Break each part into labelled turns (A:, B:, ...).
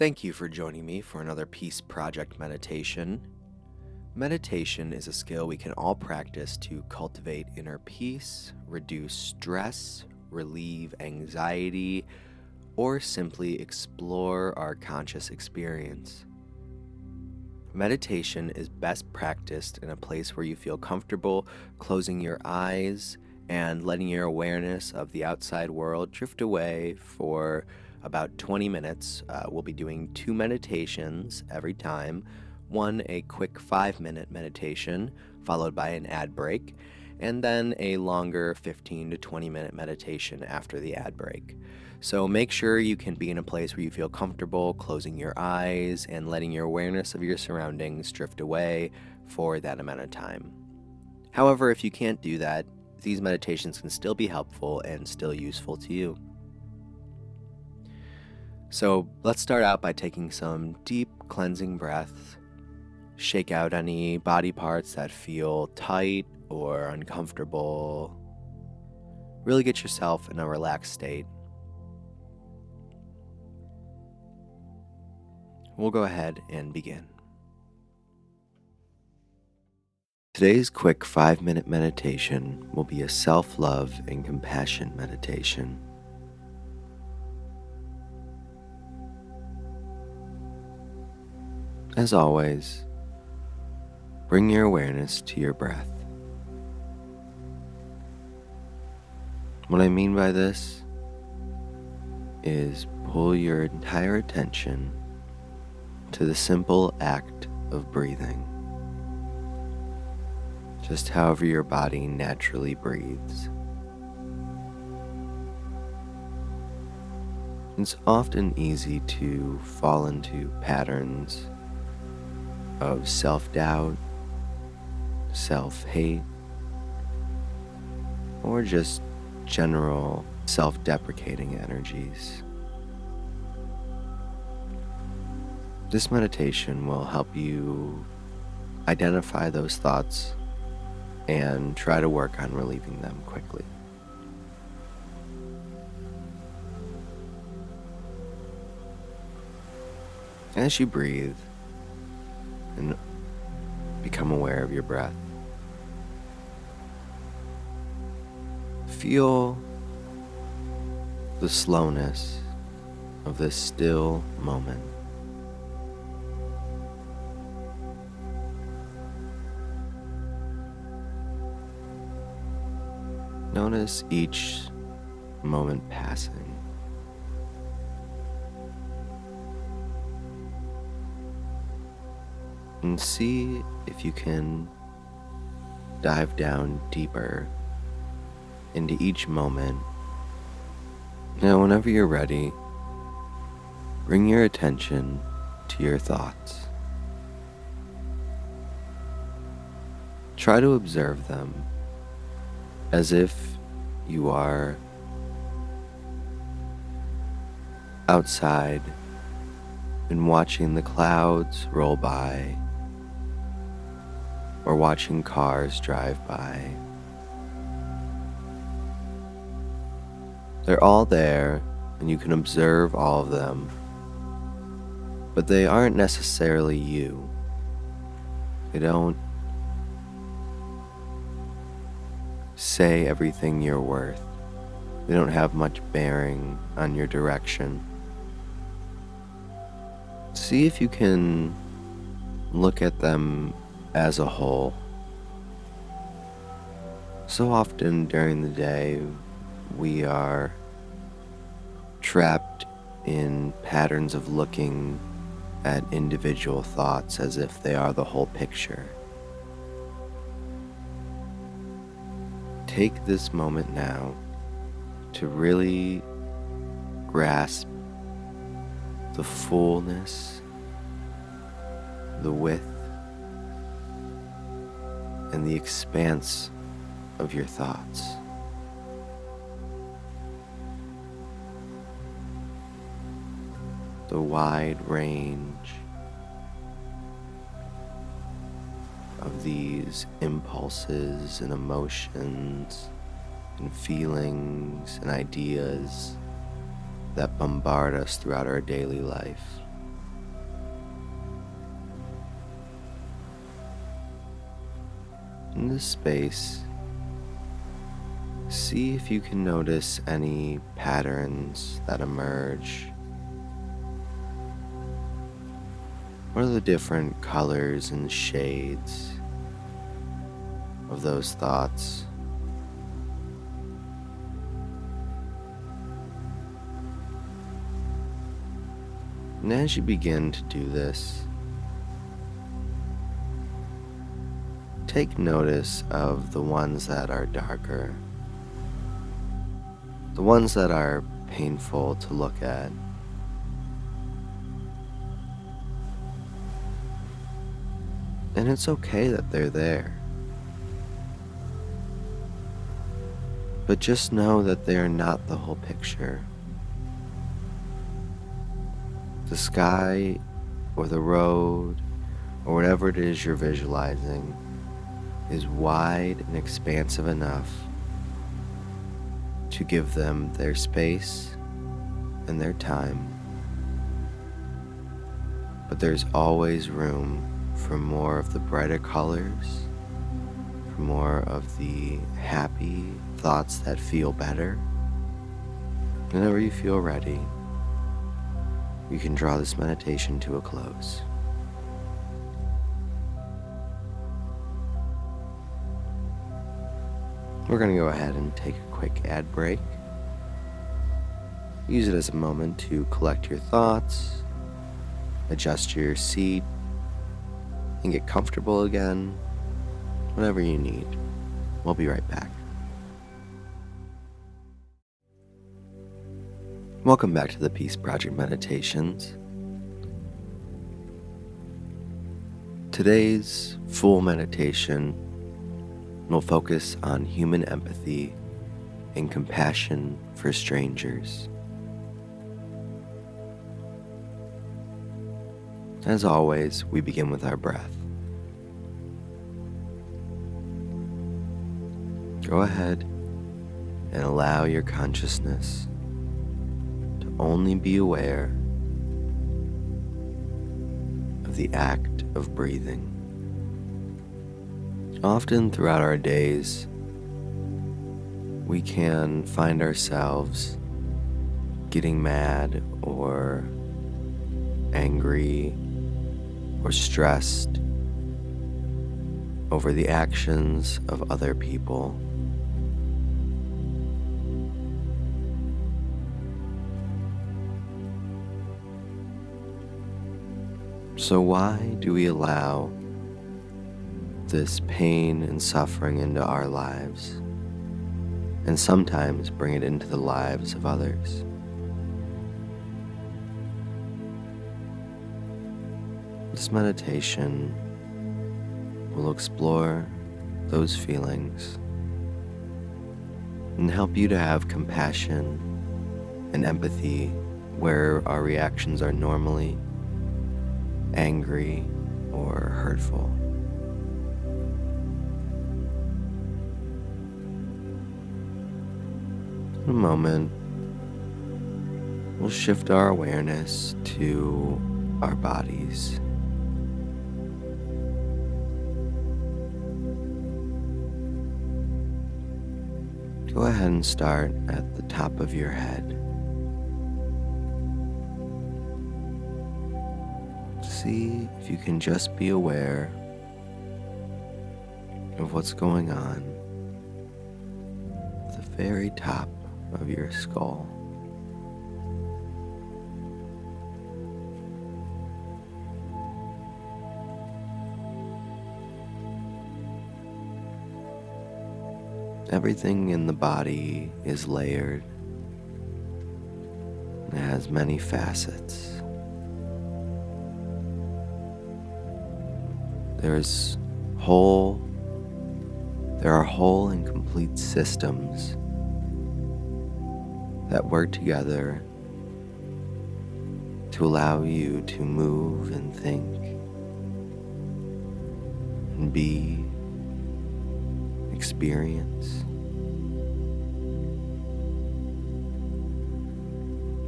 A: Thank you for joining me for another Peace Project meditation. Meditation is a skill we can all practice to cultivate inner peace, reduce stress, relieve anxiety, or simply explore our conscious experience. Meditation is best practiced in a place where you feel comfortable closing your eyes and letting your awareness of the outside world drift away for about 20 minutes. Uh, we'll be doing two meditations every time one, a quick five minute meditation, followed by an ad break, and then a longer 15 to 20 minute meditation after the ad break. So make sure you can be in a place where you feel comfortable closing your eyes and letting your awareness of your surroundings drift away for that amount of time. However, if you can't do that, these meditations can still be helpful and still useful to you. So let's start out by taking some deep cleansing breaths. Shake out any body parts that feel tight or uncomfortable. Really get yourself in a relaxed state. We'll go ahead and begin. Today's quick five minute meditation will be a self love and compassion meditation. As always, bring your awareness to your breath. What I mean by this is pull your entire attention to the simple act of breathing just however your body naturally breathes. It's often easy to fall into patterns of self doubt, self hate, or just general self deprecating energies. This meditation will help you identify those thoughts and try to work on relieving them quickly. As you breathe become aware of your breath, feel the slowness of this still moment. Notice each moment passing. And see if you can dive down deeper into each moment. Now, whenever you're ready, bring your attention to your thoughts. Try to observe them as if you are outside and watching the clouds roll by or watching cars drive by. They're all there and you can observe all of them, but they aren't necessarily you. They don't say everything you're worth. They don't have much bearing on your direction. See if you can look at them as a whole. So often during the day, we are trapped in patterns of looking at individual thoughts as if they are the whole picture. take this moment now to really grasp the fullness, the width, and the expanse of your thoughts. The wide range of these impulses and emotions and feelings and ideas that bombard us throughout our daily life. In this space, see if you can notice any patterns that emerge. What are the different colors and shades of those thoughts? And as you begin to do this, take notice of the ones that are darker, the ones that are painful to look at. And it's okay that they're there. But just know that they are not the whole picture. The sky or the road or whatever it is you're visualizing is wide and expansive enough to give them their space and their time. But there's always room for more of the brighter colors, for more of the happy thoughts that feel better. Whenever you feel ready, you can draw this meditation to a close. We're going to go ahead and take a quick ad break. Use it as a moment to collect your thoughts, adjust your seat, and get comfortable again, whatever you need. We'll be right back. Welcome back to the Peace Project Meditations. Today's full meditation will focus on human empathy and compassion for strangers. As always, we begin with our breath. Go ahead and allow your consciousness to only be aware of the act of breathing. Often throughout our days, we can find ourselves getting mad or angry or stressed over the actions of other people. So, why do we allow this pain and suffering into our lives, and sometimes bring it into the lives of others. This meditation will explore those feelings and help you to have compassion and empathy where our reactions are normally angry or hurtful. A moment, we'll shift our awareness to our bodies. Go ahead and start at the top of your head. See if you can just be aware of what's going on at the very top of your skull. Everything in the body is layered and has many facets. There's whole, there are whole and complete systems that work together to allow you to move and think and be, experience.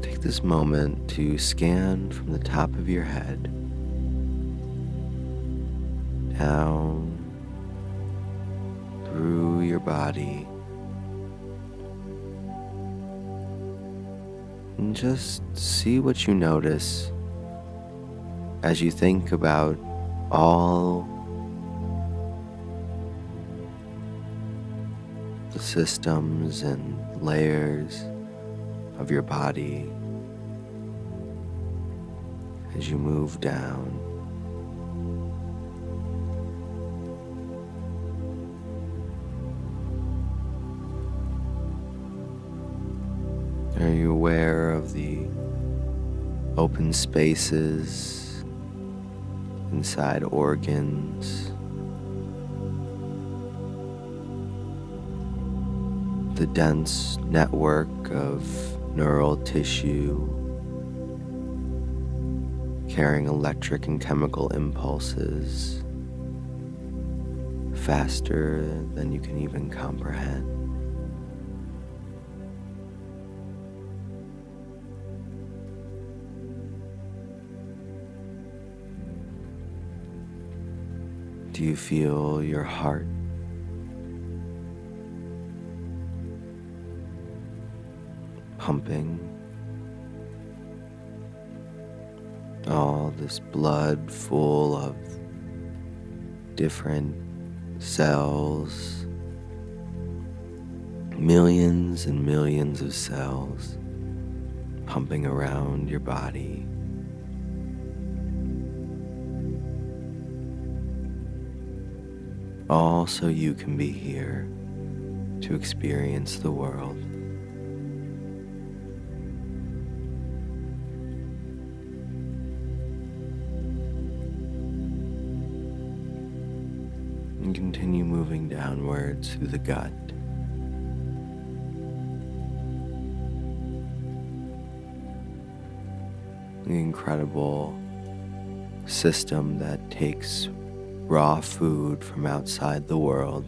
A: Take this moment to scan from the top of your head down through your body. And just see what you notice as you think about all the systems and layers of your body as you move down. Are you aware of the open spaces inside organs? The dense network of neural tissue carrying electric and chemical impulses faster than you can even comprehend. You feel your heart? Pumping all this blood full of different cells, millions and millions of cells pumping around your body. All so you can be here to experience the world. and continue moving downwards through the gut. The incredible system that takes raw food from outside the world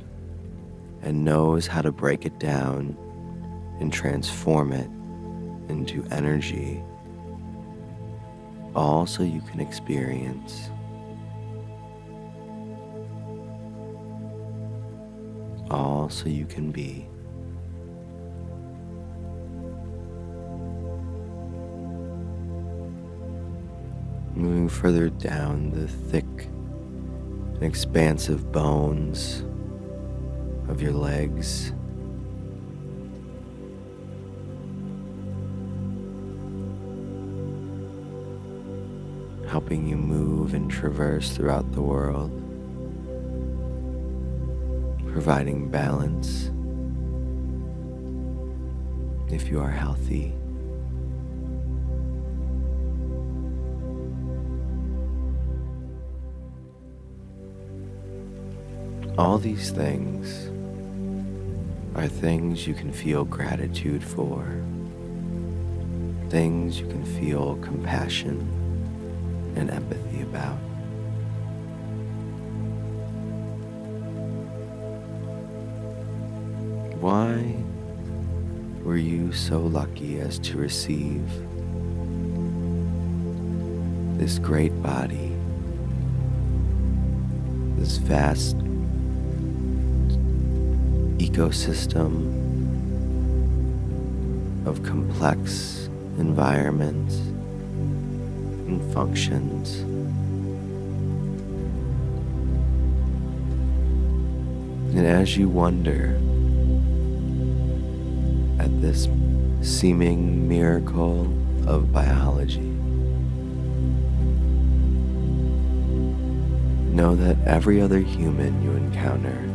A: and knows how to break it down and transform it into energy, all so you can experience all so you can be. Moving further down the thick and expansive bones of your legs. Helping you move and traverse throughout the world providing balance if you are healthy. All these things are things you can feel gratitude for, things you can feel compassion and empathy about. Why were you so lucky as to receive this great body, this vast ecosystem of complex environments and functions? And as you wonder, at this seeming miracle of biology. Know that every other human you encounter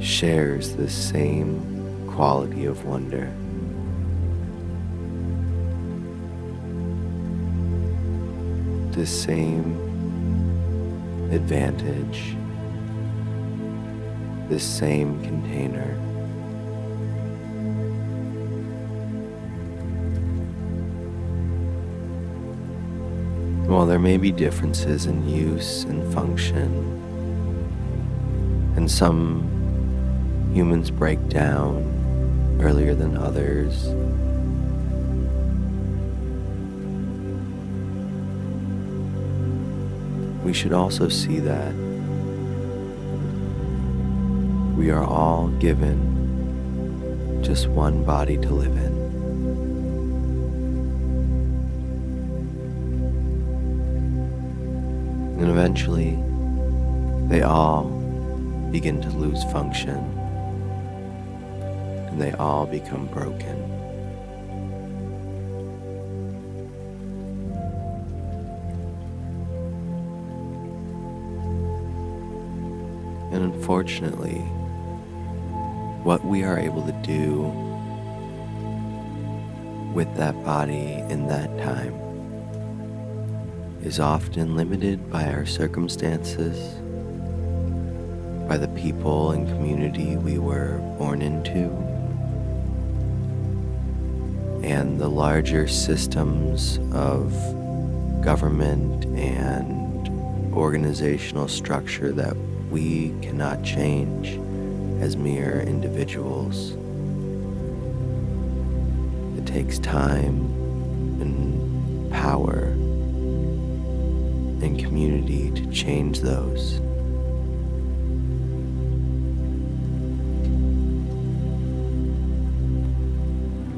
A: shares the same quality of wonder. The same advantage, the same container. While there may be differences in use and function, and some humans break down earlier than others, we should also see that we are all given just one body to live in. And eventually, they all begin to lose function they all become broken. And unfortunately, what we are able to do with that body in that time is often limited by our circumstances, by the people and community we were born into, and the larger systems of government and organizational structure that we cannot change as mere individuals. It takes time and power and community to change those.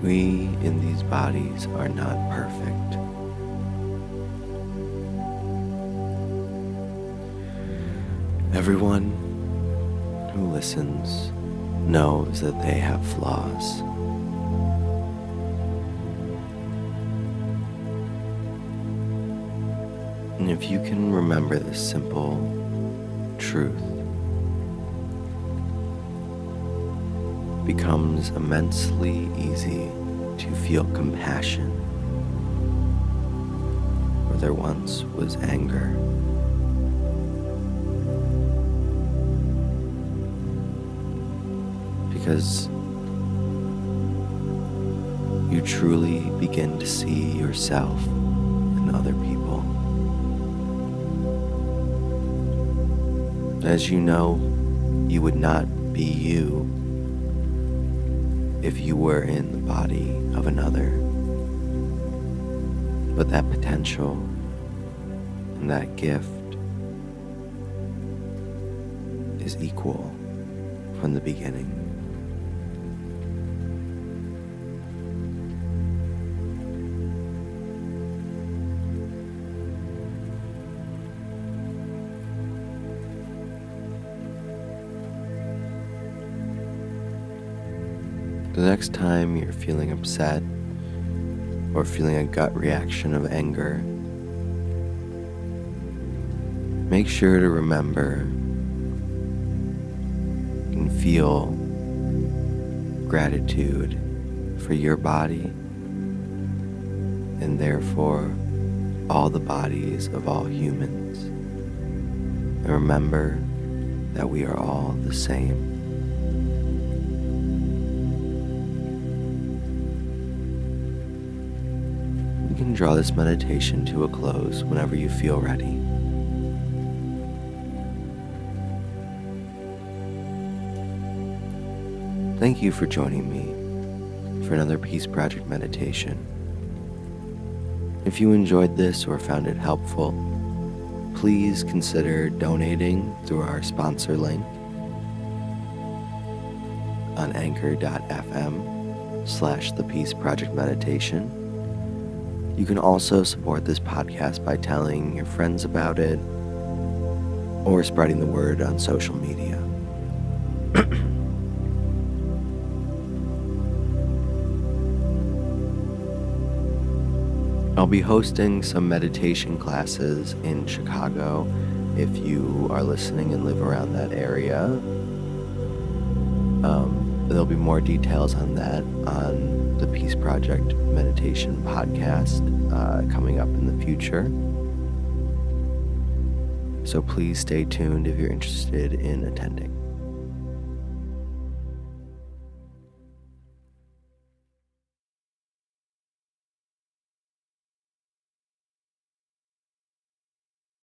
A: We in these bodies are not perfect. Everyone who listens knows that they have flaws. And if you can remember this simple truth, becomes immensely easy to feel compassion where there once was anger. Because you truly begin to see yourself and other people. As you know, you would not be you if you were in the body of another. But that potential and that gift is equal from the beginning. The next time you're feeling upset or feeling a gut reaction of anger, make sure to remember and feel gratitude for your body and therefore all the bodies of all humans. And remember that we are all the same. Can draw this meditation to a close whenever you feel ready. Thank you for joining me for another Peace Project meditation. If you enjoyed this or found it helpful, please consider donating through our sponsor link on anchor.fm slash the Peace Project Meditation. You can also support this podcast by telling your friends about it or spreading the word on social media. I'll be hosting some meditation classes in Chicago if you are listening and live around that area. Um, there'll be more details on that on the Peace Project Meditation podcast uh, coming up in the future. So please stay tuned if you're interested in attending.